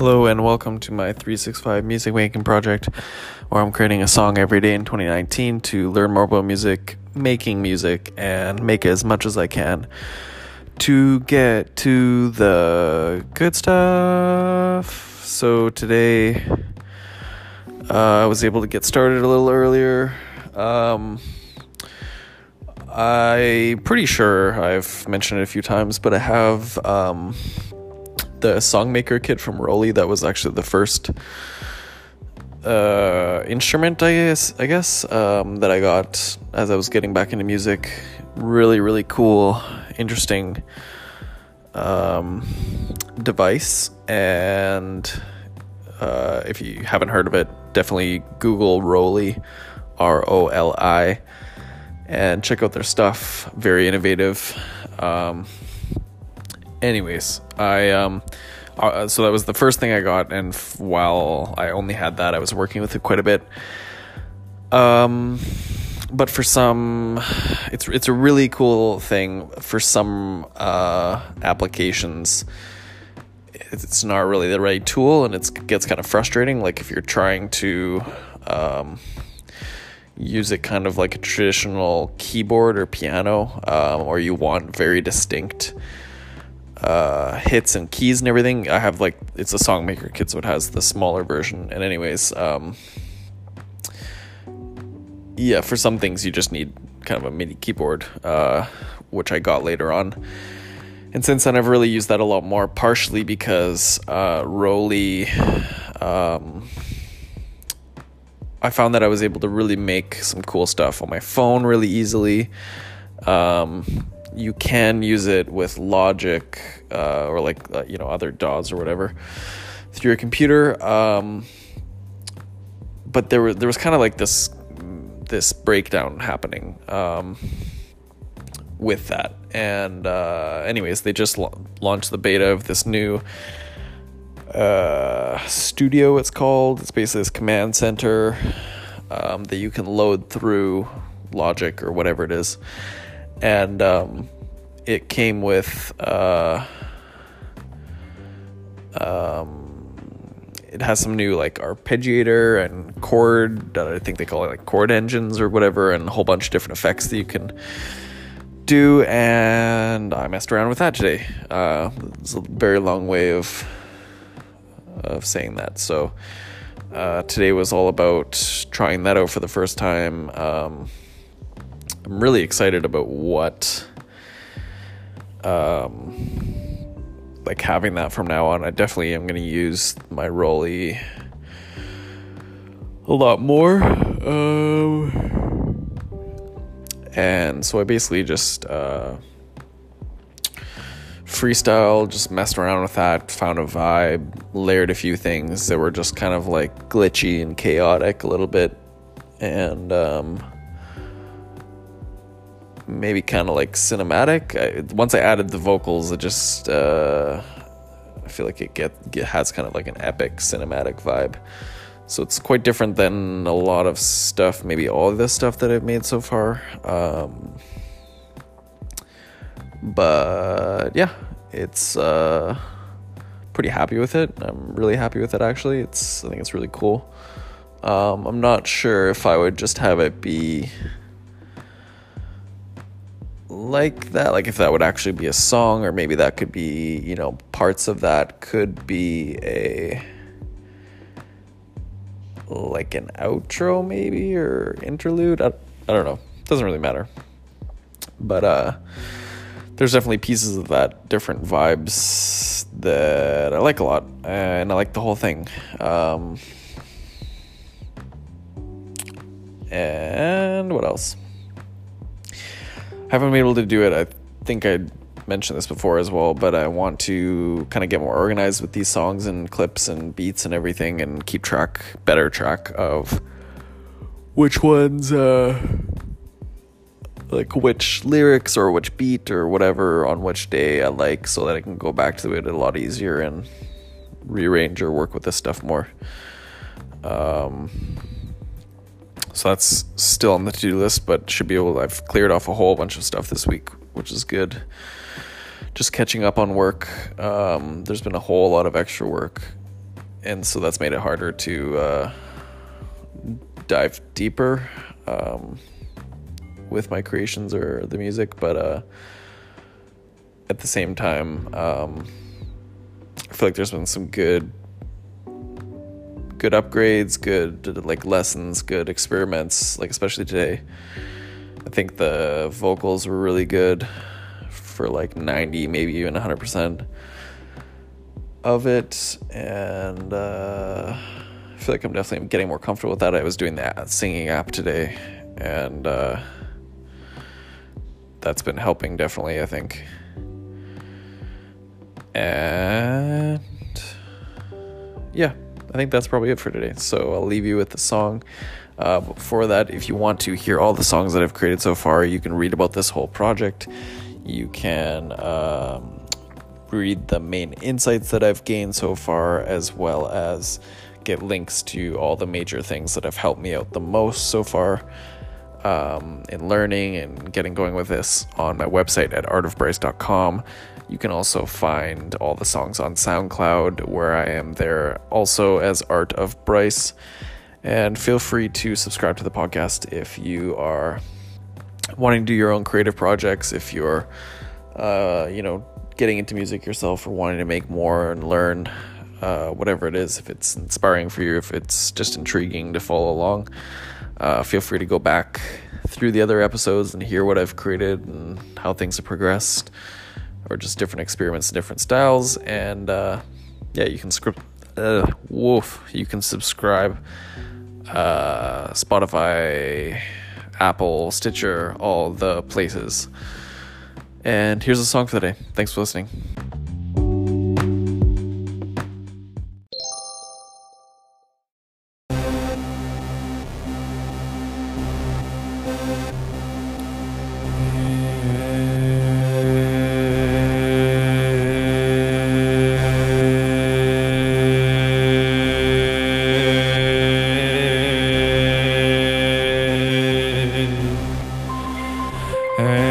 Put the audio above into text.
Hello and welcome to my 365 music making project where I'm creating a song every day in 2019 to learn more about music, making music, and make as much as I can to get to the good stuff. So today uh, I was able to get started a little earlier. Um, I'm pretty sure I've mentioned it a few times, but I have. Um, the Songmaker kit from ROLI. That was actually the first uh, instrument, I guess, I guess um, that I got as I was getting back into music. Really, really cool, interesting um, device. And uh, if you haven't heard of it, definitely Google ROLI, R O L I, and check out their stuff. Very innovative. Um, anyways, I um, uh, so that was the first thing I got, and f- while I only had that, I was working with it quite a bit. Um, but for some, it's it's a really cool thing. For some uh, applications, it's not really the right tool, and it gets kind of frustrating. Like if you're trying to um, use it kind of like a traditional keyboard or piano, um, or you want very distinct uh, hits and keys and everything. I have like it's a Songmaker kit, so it has the smaller version. And anyways, um, yeah, for some things you just need kind of a MIDI keyboard, uh, which I got later on. And since then, I've really used that a lot more, partially because uh, ROLI. Um, I found that I was able to really make some cool stuff on my phone really easily. Um, you can use it with Logic uh, or like uh, you know other DAWs or whatever through your computer. Um, but there was there was kind of like this this breakdown happening um, with that. And uh, anyways, they just la- launched the beta of this new uh, studio. It's called. It's basically this command center um, that you can load through Logic or whatever it is and um, it came with uh, um, it has some new like arpeggiator and chord I think they call it like chord engines or whatever and a whole bunch of different effects that you can do and I messed around with that today. Uh, it's a very long way of of saying that. So uh, today was all about trying that out for the first time um, I'm really excited about what um like having that from now on. I definitely am going to use my ROLI a lot more. Um and so I basically just uh freestyle, just messed around with that, found a vibe, layered a few things that were just kind of like glitchy and chaotic a little bit. And um maybe kind of like cinematic. I, once I added the vocals, it just uh, I feel like it get, it has kind of like an epic cinematic vibe. So it's quite different than a lot of stuff, maybe all the stuff that I've made so far. Um, but yeah, it's uh, pretty happy with it. I'm really happy with it actually. It's I think it's really cool. Um, I'm not sure if I would just have it be like that like if that would actually be a song or maybe that could be you know parts of that could be a like an outro maybe or interlude. I, I don't know. Doesn't really matter. But uh there's definitely pieces of that different vibes that I like a lot and I like the whole thing. Um and what else haven't been able to do it. I think I mentioned this before as well, but I want to kind of get more organized with these songs and clips and beats and everything and keep track, better track of which ones, uh, like which lyrics or which beat or whatever on which day I like so that I can go back to it a lot easier and rearrange or work with this stuff more. Um, so that's still on the to do list, but should be able. To, I've cleared off a whole bunch of stuff this week, which is good. Just catching up on work. Um, there's been a whole lot of extra work and so that's made it harder to uh, dive deeper um, with my creations or the music. But uh, at the same time, um, I feel like there's been some good good upgrades, good like lessons, good experiments, like especially today. I think the vocals were really good for like 90, maybe even 100% of it. And uh, I feel like I'm definitely getting more comfortable with that. I was doing that singing app today, and uh, that's been helping definitely, I think. And yeah, I think that's probably it for today. So I'll leave you with the song. Uh, before that, if you want to hear all the songs that I've created so far, you can read about this whole project. You can um, read the main insights that I've gained so far, as well as get links to all the major things that have helped me out the most so far um, in learning and getting going with this on my website at artofbryce.com. You can also find all the songs on SoundCloud, where I am there also as Art of Bryce. And feel free to subscribe to the podcast if you are wanting to do your own creative projects, if you're, uh, you know, getting into music yourself or wanting to make more and learn uh, whatever it is, if it's inspiring for you, if it's just intriguing to follow along, uh, feel free to go back through the other episodes and hear what I've created and how things have progressed, or just different experiments, different styles. And uh, yeah, you can script. Uh, woof, you can subscribe. Uh, Spotify, Apple, Stitcher, all the places. And here's a song for the day. Thanks for listening. And